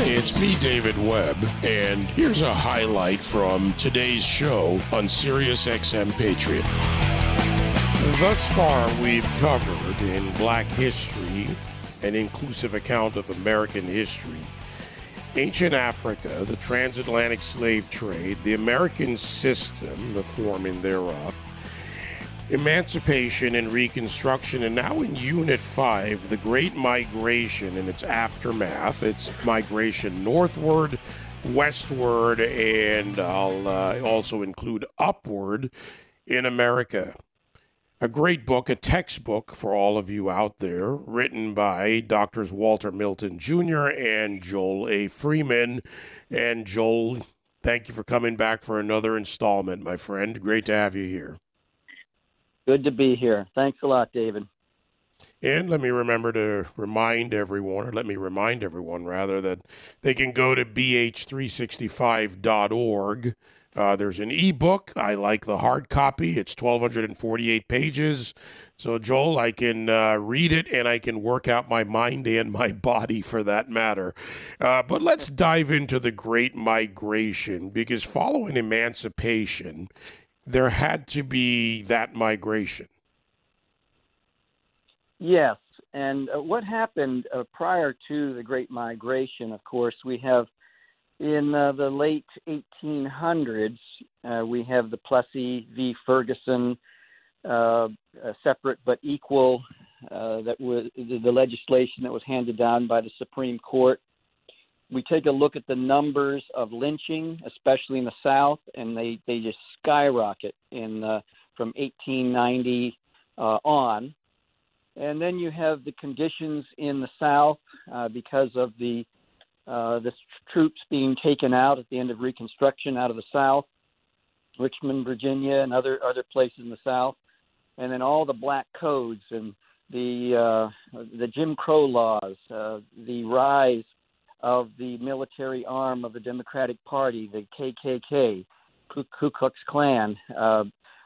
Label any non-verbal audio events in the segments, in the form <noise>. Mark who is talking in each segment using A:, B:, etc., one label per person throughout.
A: It's me, David Webb, and here's a highlight from today's show on Sirius XM Patriot. Thus far, we've covered in Black History an inclusive account of American history, ancient Africa, the transatlantic slave trade, the American system, the forming thereof, Emancipation and Reconstruction, and now in Unit 5, the Great Migration and its aftermath. It's migration northward, westward, and I'll uh, also include upward in America. A great book, a textbook for all of you out there, written by Doctors Walter Milton Jr. and Joel A. Freeman. And Joel, thank you for coming back for another installment, my friend. Great to have you here.
B: Good to be here. Thanks a lot, David.
A: And let me remember to remind everyone, or let me remind everyone rather, that they can go to bh365.org. Uh, there's an ebook. I like the hard copy. It's 1,248 pages. So, Joel, I can uh, read it and I can work out my mind and my <laughs> body for that matter. Uh, but let's dive into the Great Migration because following emancipation, there had to be that migration.
B: Yes. And uh, what happened uh, prior to the Great Migration, of course, we have in uh, the late 1800s, uh, we have the Plessy v. Ferguson, uh, separate but equal, uh, that was the legislation that was handed down by the Supreme Court we take a look at the numbers of lynching, especially in the South, and they, they just skyrocket in uh, from 1890 uh, on. And then you have the conditions in the South uh, because of the uh, the troops being taken out at the end of Reconstruction out of the South, Richmond, Virginia, and other other places in the South, and then all the black codes and the uh, the Jim Crow laws, the rise of the military arm of the Democratic Party, the KKK, Ku, Klux Klan, uh,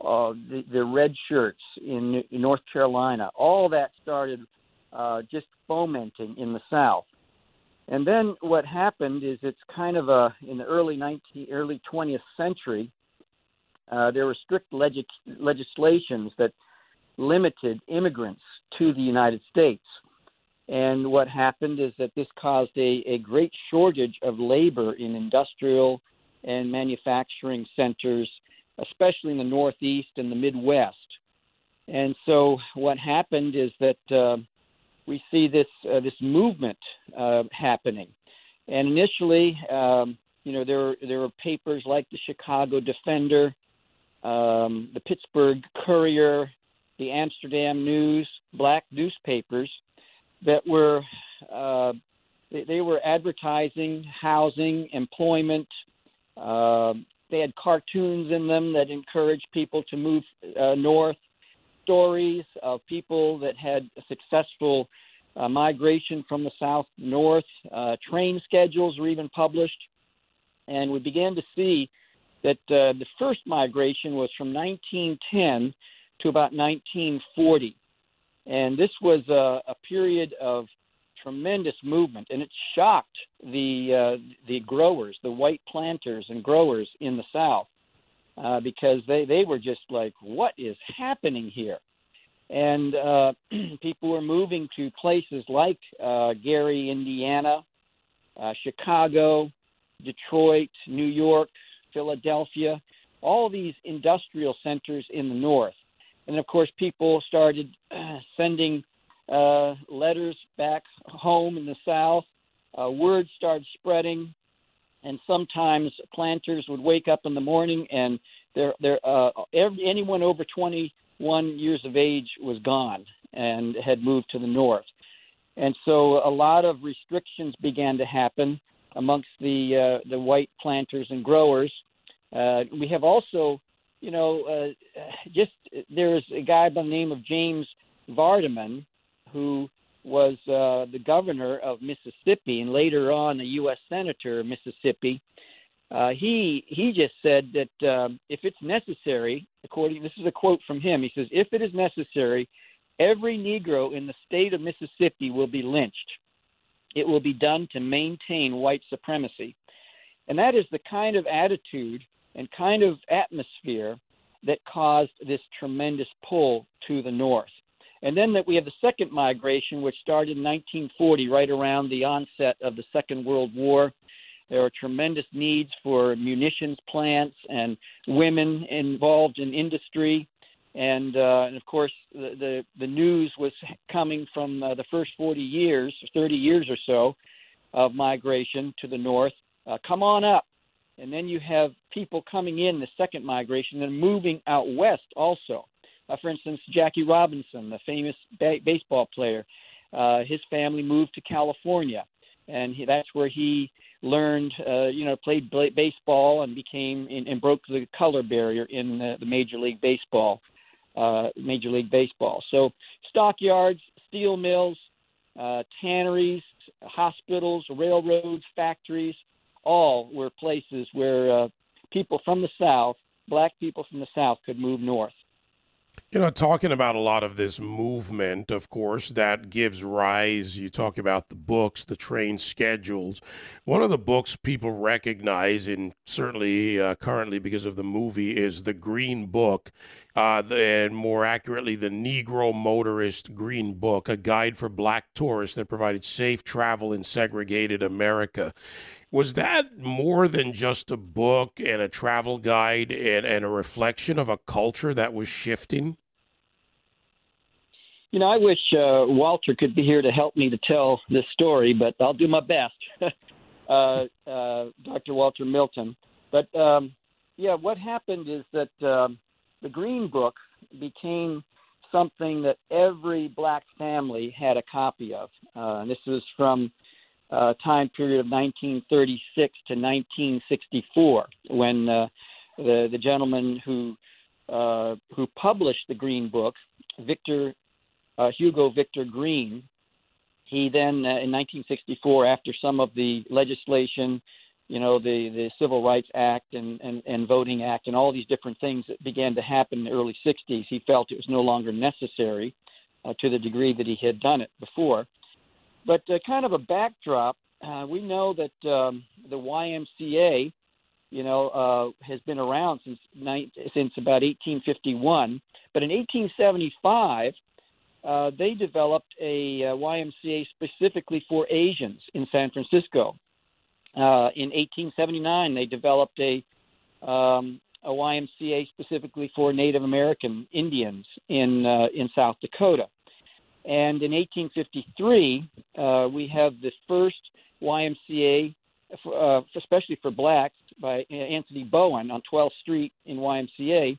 B: uh, the, the red shirts in, in North Carolina, all that started uh, just fomenting in the South. And then what happened is it's kind of a in the early 19 early 20th century, uh, there were strict legis- legislations that limited immigrants to the United States. And what happened is that this caused a, a great shortage of labor in industrial and manufacturing centers, especially in the Northeast and the Midwest. And so what happened is that uh, we see this uh, this movement uh, happening. And initially, um, you know, there there were papers like the Chicago Defender, um, the Pittsburgh Courier, the Amsterdam News, black newspapers that were uh, they, they, were advertising housing, employment. Uh, they had cartoons in them that encouraged people to move uh, north. Stories of people that had successful uh, migration from the south north. Uh, train schedules were even published, and we began to see that uh, the first migration was from 1910 to about 1940 and this was a, a period of tremendous movement, and it shocked the uh, the growers, the white planters and growers in the South, uh, because they they were just like, what is happening here? And uh, <clears throat> people were moving to places like uh, Gary, Indiana, uh, Chicago, Detroit, New York, Philadelphia, all these industrial centers in the North and of course, people started uh, sending uh, letters back home in the South. Uh, word started spreading, and sometimes planters would wake up in the morning and there, there, uh, every, anyone over 21 years of age was gone and had moved to the north. And so a lot of restrictions began to happen amongst the uh, the white planters and growers. Uh, we have also you know, uh, just there's a guy by the name of James Vardaman who was uh, the governor of Mississippi and later on a U.S. senator of Mississippi. Uh, he he just said that um, if it's necessary, according this is a quote from him. He says, "If it is necessary, every Negro in the state of Mississippi will be lynched." it will be done to maintain white supremacy. And that is the kind of attitude and kind of atmosphere that caused this tremendous pull to the north. And then that we have the second migration, which started in 1940, right around the onset of the Second World War. There are tremendous needs for munitions plants and women involved in industry. And, uh, and of course, the, the, the news was coming from uh, the first 40 years, 30 years or so of migration to the north. Uh, come on up. And then you have people coming in the second migration and moving out west also. Uh, for instance, Jackie Robinson, the famous ba- baseball player, uh, his family moved to California, and he, that's where he learned, uh, you know, played baseball and became in, and broke the color barrier in the, the Major League Baseball, uh, Major League Baseball. So stockyards, steel mills, uh, tanneries, hospitals, railroads, factories, all were places where uh, people from the South, black people from the South, could move north.
A: You know, talking about a lot of this movement, of course, that gives rise. You talk about the books, the train schedules. One of the books people recognize, and certainly uh, currently because of the movie, is the Green Book, uh, the, and more accurately, the Negro Motorist Green Book, a guide for black tourists that provided safe travel in segregated America. Was that more than just a book and a travel guide and, and a reflection of a culture that was shifting?
B: You know, I wish uh, Walter could be here to help me to tell this story, but I'll do my best. <laughs> uh, uh, Dr. Walter Milton. But um, yeah, what happened is that um, the Green Book became something that every black family had a copy of. Uh, and this was from uh, time period of 1936 to 1964, when uh, the the gentleman who who published the Green Book, Victor uh, Hugo Victor Green, he then uh, in 1964, after some of the legislation, you know, the the Civil Rights Act and, and and Voting Act and all these different things that began to happen in the early 60s, he felt it was no longer necessary uh, to the degree that he had done it before. But uh, kind of a backdrop, uh, we know that um, the YMCA, you know, uh, has been around since ni- since about 1851. But in 1875, uh, they developed a uh, YMCA specifically for Asians in San Francisco. Uh, in 1879, they developed a um, a YMCA specifically for Native American Indians in uh, in South Dakota. And in 1853, uh, we have the first YMCA, uh, especially for blacks, by Anthony Bowen on 12th Street in YMCA.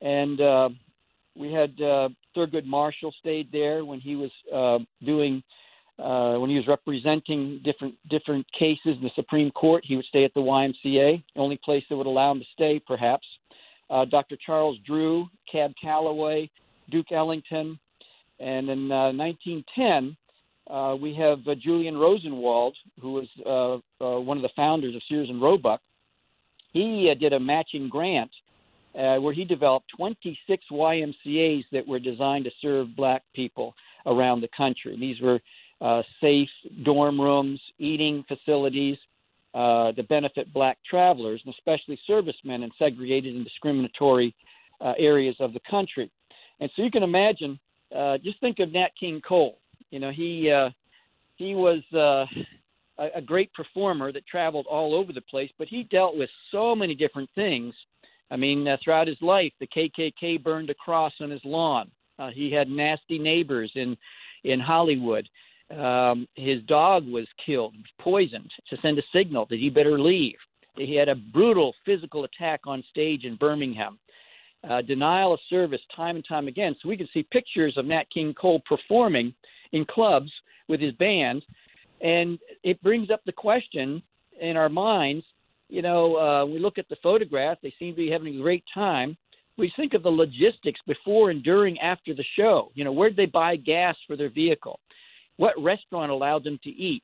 B: And uh, we had Thurgood Marshall stayed there when he was uh, doing, uh, when he was representing different different cases in the Supreme Court. He would stay at the YMCA, only place that would allow him to stay, perhaps. Uh, Dr. Charles Drew, Cab Calloway, Duke Ellington, and in uh, 1910, uh, we have uh, Julius Rosenwald, who was uh, uh, one of the founders of Sears and Roebuck. He uh, did a matching grant where he developed 26 YMCA's that were designed to serve black people around the country. These were safe dorm rooms, eating facilities, uh, to benefit black travelers, and especially servicemen in segregated and discriminatory uh, areas of the country. And so you can imagine uh, just think of Nat King Cole. You know, he uh, he was uh, a, a great performer that traveled all over the place, but he dealt with so many different things. I mean, uh, throughout his life, the KKK burned a cross on his lawn. Uh, he had nasty neighbors in in Hollywood. Um, his dog was killed, poisoned, to send a signal that he better leave. He had a brutal physical attack on stage in Birmingham uh, denial of service time and time again. So we can see pictures of Nat King Cole performing in clubs with his band, and it brings up the question in our minds. You know, uh, we look at the photograph; they seem to be having a great time. We think of the logistics before and during, after the show. You know, where did they buy gas for their vehicle? What restaurant allowed them to eat?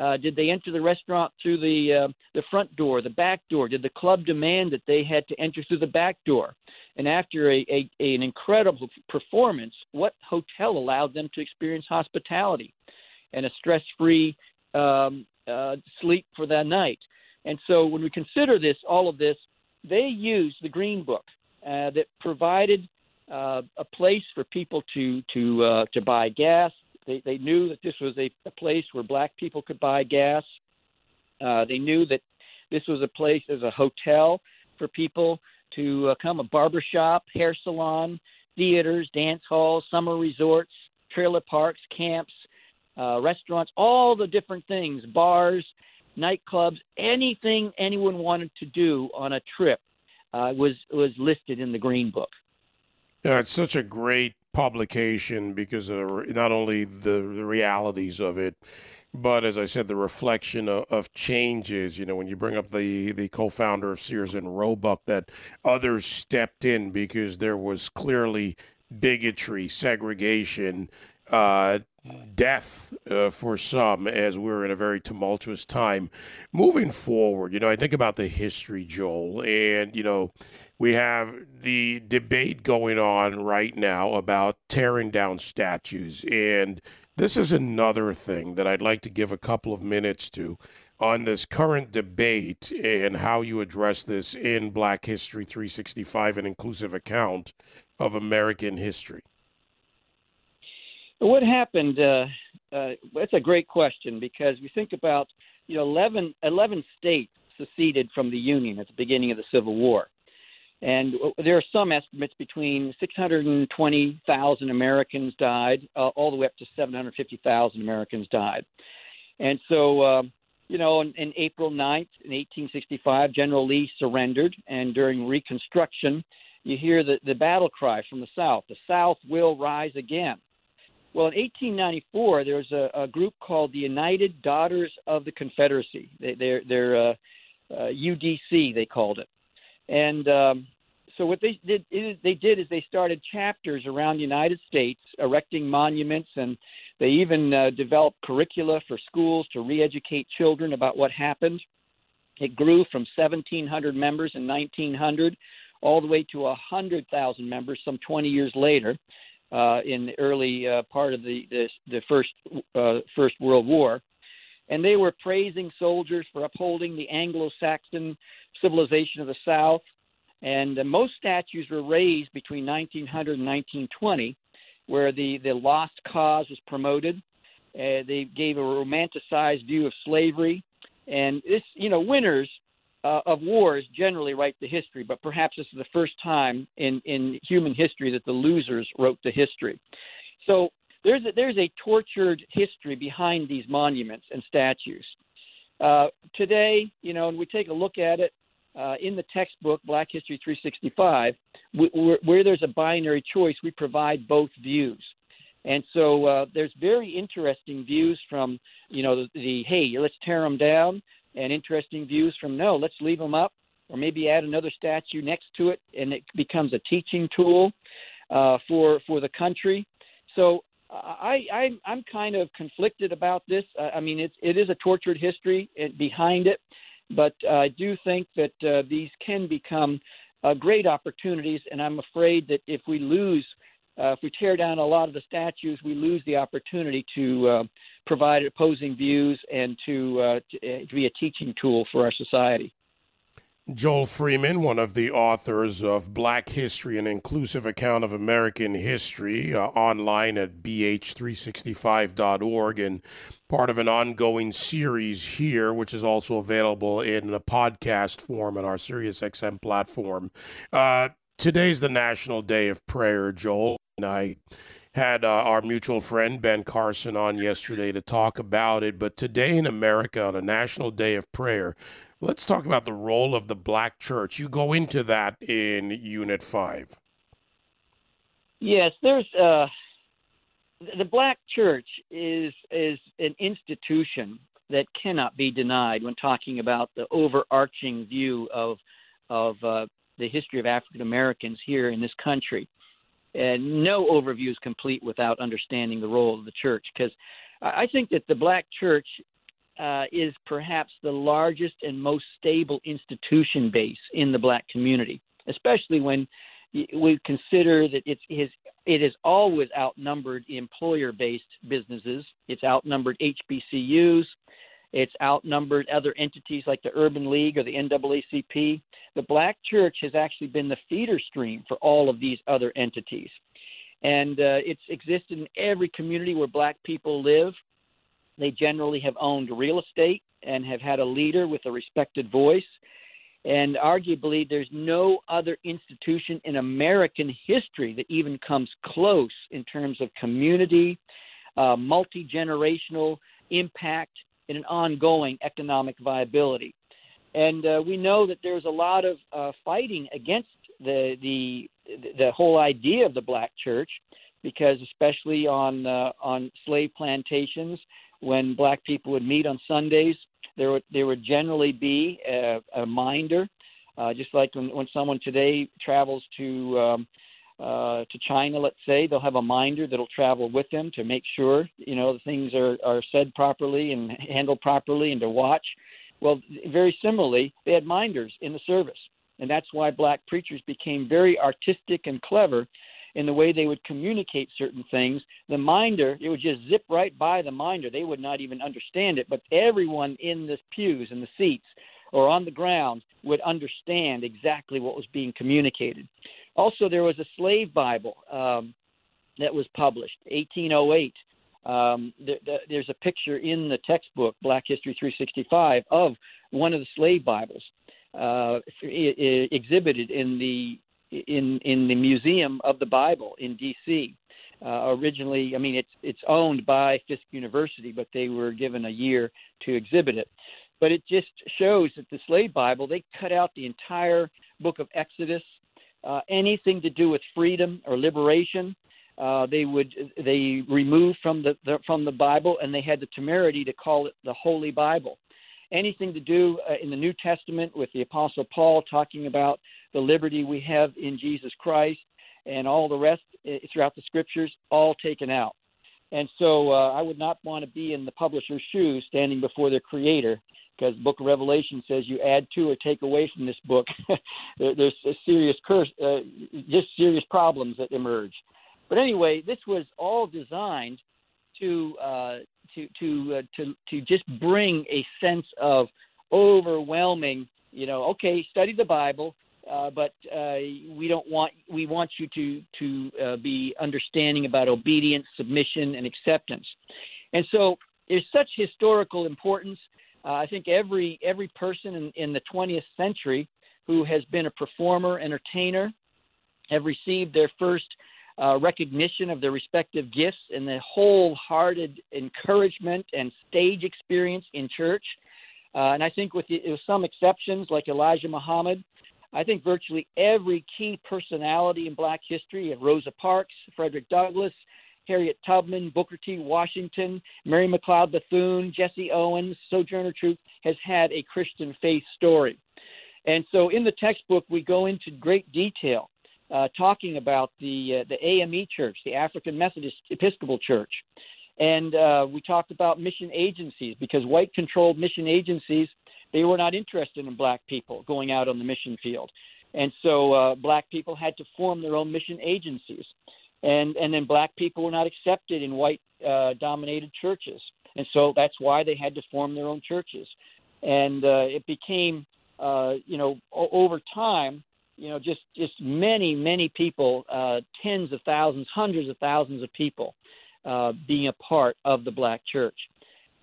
B: Uh, did they enter the restaurant through the uh, the front door, the back door? Did the club demand that they had to enter through the back door? And after a, a, a, an incredible performance, what hotel allowed them to experience hospitality and a stress free um, uh, sleep for that night. And so when we consider this, all of this, they used the Green Book uh, that provided uh, a place for people to to uh, to buy gas. They they knew that this was a, a place where black people could buy gas. Uh, they knew that this was a place as a hotel for people to uh, come, a barber shop, hair salon, theaters, dance halls, summer resorts, trailer parks, camps, uh, restaurants, all the different things, bars, nightclubs, anything anyone wanted to do on a trip uh, was was listed in the Green Book.
A: Yeah, it's such a great publication because of not only the, the realities of it, but as I said, the reflection of, of, changes. You know, when you bring up the the co-founder of Sears and Roebuck, that others stepped in because there was clearly bigotry, segregation, uh, death uh, for some as we're in a very tumultuous time. Moving forward, you know, I think about the history, Joel, and, you know, we have the debate going on right now about tearing down statues. And this is another thing that I'd like to give a couple of minutes to on this current debate and how you address this in Black History 365, an inclusive account of American history.
B: What happened? Uh, uh, that's a great question because we think about you know 11, 11 states seceded from the Union at the beginning of the Civil War. And there are some estimates between 620,000 Americans died, uh, all the way up to 750,000 Americans died. And so, uh, you know, on, in April 9th, in 1865, General Lee surrendered. And during Reconstruction, you hear the, the battle cry from the South the South will rise again. Well, in 1894, there was a, a group called the United Daughters of the Confederacy. They, they're they're uh, uh, UDC, they called it. And um, so what they did is they did is they started chapters around the United States, erecting monuments, and they even uh, developed curricula for schools to re-educate children about what happened. It grew from 1,700 members in 1900 all the way to 100,000 members some 20 years later uh, in the early uh, part of the the, the first uh, First World War, and they were praising soldiers for upholding the Anglo-Saxon civilization of the South. And most statues were raised between 1900 and 1920, where the the lost cause was promoted. Uh, they gave a romanticized view of slavery, and this, you know, winners uh, of wars generally write the history, but perhaps this is the first time in, in human history that the losers wrote the history. So there's a, there's a tortured history behind these monuments and statues. Uh, today, you know, and we take a look at it uh, in the textbook Black History 365, where, where there's a binary choice, we provide both views. And so uh, there's very interesting views from, you know, the, the hey, let's tear them down and interesting views from no, let's leave them up, or maybe add another statue next to it, and it becomes a teaching tool uh, for for the country. So I, I I'm kind of conflicted about this. I mean, it's it is a tortured history behind it, but I do think that uh, these can become uh, great opportunities, and I'm afraid that if we lose uh, if we tear down a lot of the statues, we lose the opportunity to uh, provide opposing views and to, uh, to, to, be a teaching tool for our society.
A: Joel Freeman, one of the authors of Black History, an inclusive account of American history, uh, online at bh365.org, and part of an ongoing series here, which is also available in a podcast form on our SiriusXM platform. Uh, today's the National Day of Prayer, Joel. And I had uh, our mutual friend Ben Carson on yesterday to talk about it. But today in America, on a National Day of Prayer, let's talk about the role of the Black Church. You go into that in Unit 5.
B: Yes, there's uh, the Black Church is is an institution that cannot be denied when talking about the overarching view of of uh, the history of African Americans here in this country. And no overview is complete without understanding the role of the church, because I think that the black church uh, is perhaps the largest and most stable institution base in the black community, especially when we consider that it's his, it has always outnumbered employer based businesses. It's outnumbered HBCUs. It's outnumbered other entities like the Urban League or the NAACP. The black church has actually been the feeder stream for all of these other entities. And uh, it's existed in every community where black people live. They generally have owned real estate and have had a leader with a respected voice. And arguably, there's no other institution in American history that even comes close in terms of community, uh, multi generational impact, and an ongoing economic viability. And uh, we know that there's a lot of uh, fighting against the, the the whole idea of the black church, because especially on uh, on slave plantations, when black people would meet on Sundays, there would there would generally be a, a minder, uh, just like when, when someone today travels to um, uh, to China, let's say, they'll have a minder that'll travel with them to make sure you know the things are are said properly and handled properly, and to watch. Well, very similarly, they had minders in the service, and that's why black preachers became very artistic and clever in the way they would communicate certain things. The minder, it would just zip right by the minder. They would not even understand it, but everyone in the pews and the seats or on the ground would understand exactly what was being communicated. Also, there was a slave Bible um, that was published, 1808. Um, the, the, there's a picture in the textbook, Black History 365, of one of the slave Bibles uh, exhibited in the in in the Museum of the Bible in D.C. Uh, originally, I mean, it's it's owned by Fisk University, but they were given a year to exhibit it. But it just shows that the Slave Bible they cut out the entire book of Exodus, uh, anything to do with freedom or liberation. Uh, they would they removed from the, the from the Bible, and they had the temerity to call it the Holy Bible anything to do uh, in the New Testament with the Apostle Paul talking about the liberty we have in Jesus Christ and all the rest uh, throughout the scriptures, all taken out. And so uh, I would not want to be in the publisher's shoes standing before their creator because the book of Revelation says you add to or take away from this book, <laughs> there's a serious curse, uh, just serious problems that emerge. But anyway, this was all designed to uh, to to uh, to to just bring a sense of overwhelming. You know, okay, study the Bible, uh, but uh, we don't want we want you to to uh, be understanding about obedience, submission, and acceptance. And so there's such historical importance. Uh, I think every every person in, in the 20th century who has been a performer, entertainer, have received their first uh, recognition of their respective gifts and the wholehearted encouragement and stage experience in church. And I think, with, the, with some exceptions like Elijah Muhammad, I think virtually every key personality in Black history, Rosa Parks, Frederick Douglass, Harriet Tubman, Booker T. Washington, Mary McLeod Bethune, Jesse Owens, Sojourner Truth, has had a Christian faith story. And so in the textbook, we go into great detail uh, talking about the uh, the AME Church, the African Methodist Episcopal Church, and uh, we talked about mission agencies because white-controlled mission agencies they were not interested in black people going out on the mission field, and so uh, black people had to form their own mission agencies, and and then black people were not accepted in white-dominated uh, churches, and so that's why they had to form their own churches, and uh, it became uh, you know over time you know, just just many many people, uh, tens of thousands, hundreds of thousands of people, uh, being a part of the Black Church.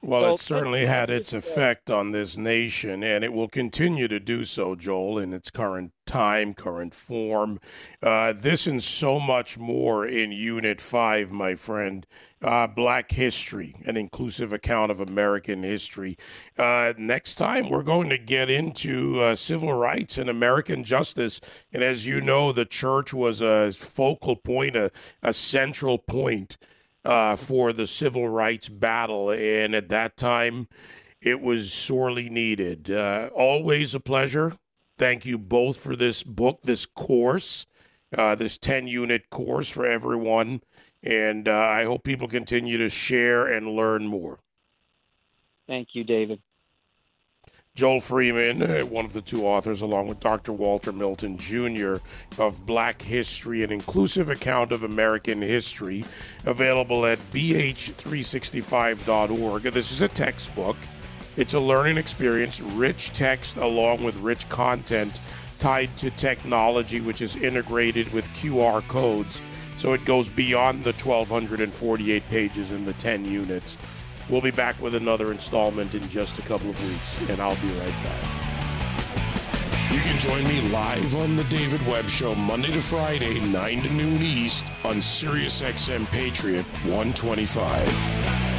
A: Well, it certainly had its effect on this nation, and it will continue to do so, Joel, in its current time, current form. Uh, this and so much more in Unit 5, my friend. Uh, Black History, an inclusive account of American history. Uh, next time, we're going to get into uh, civil rights and American justice. And as you know, the church was a focal point, a, a central point uh, for the civil rights battle. And at that time, it was sorely needed. Uh, always a pleasure. Thank you both for this book, this course, uh, this 10 unit course for everyone. And uh, I hope people continue to share and learn more.
B: Thank you, David.
A: Joel Freeman, uh, one of the two authors, along with Dr. Walter Milton Jr., of Black History, an inclusive account of American history, available at bh365.org. This is a textbook. It's a learning experience, rich text along with rich content tied to technology, which is integrated with QR codes. So it goes beyond the 1,248 pages in the 10 units. We'll be back with another installment in just a couple of weeks, and I'll be right back. You can join me live on The David Webb Show Monday to Friday, 9 to noon East on SiriusXM Patriot 125.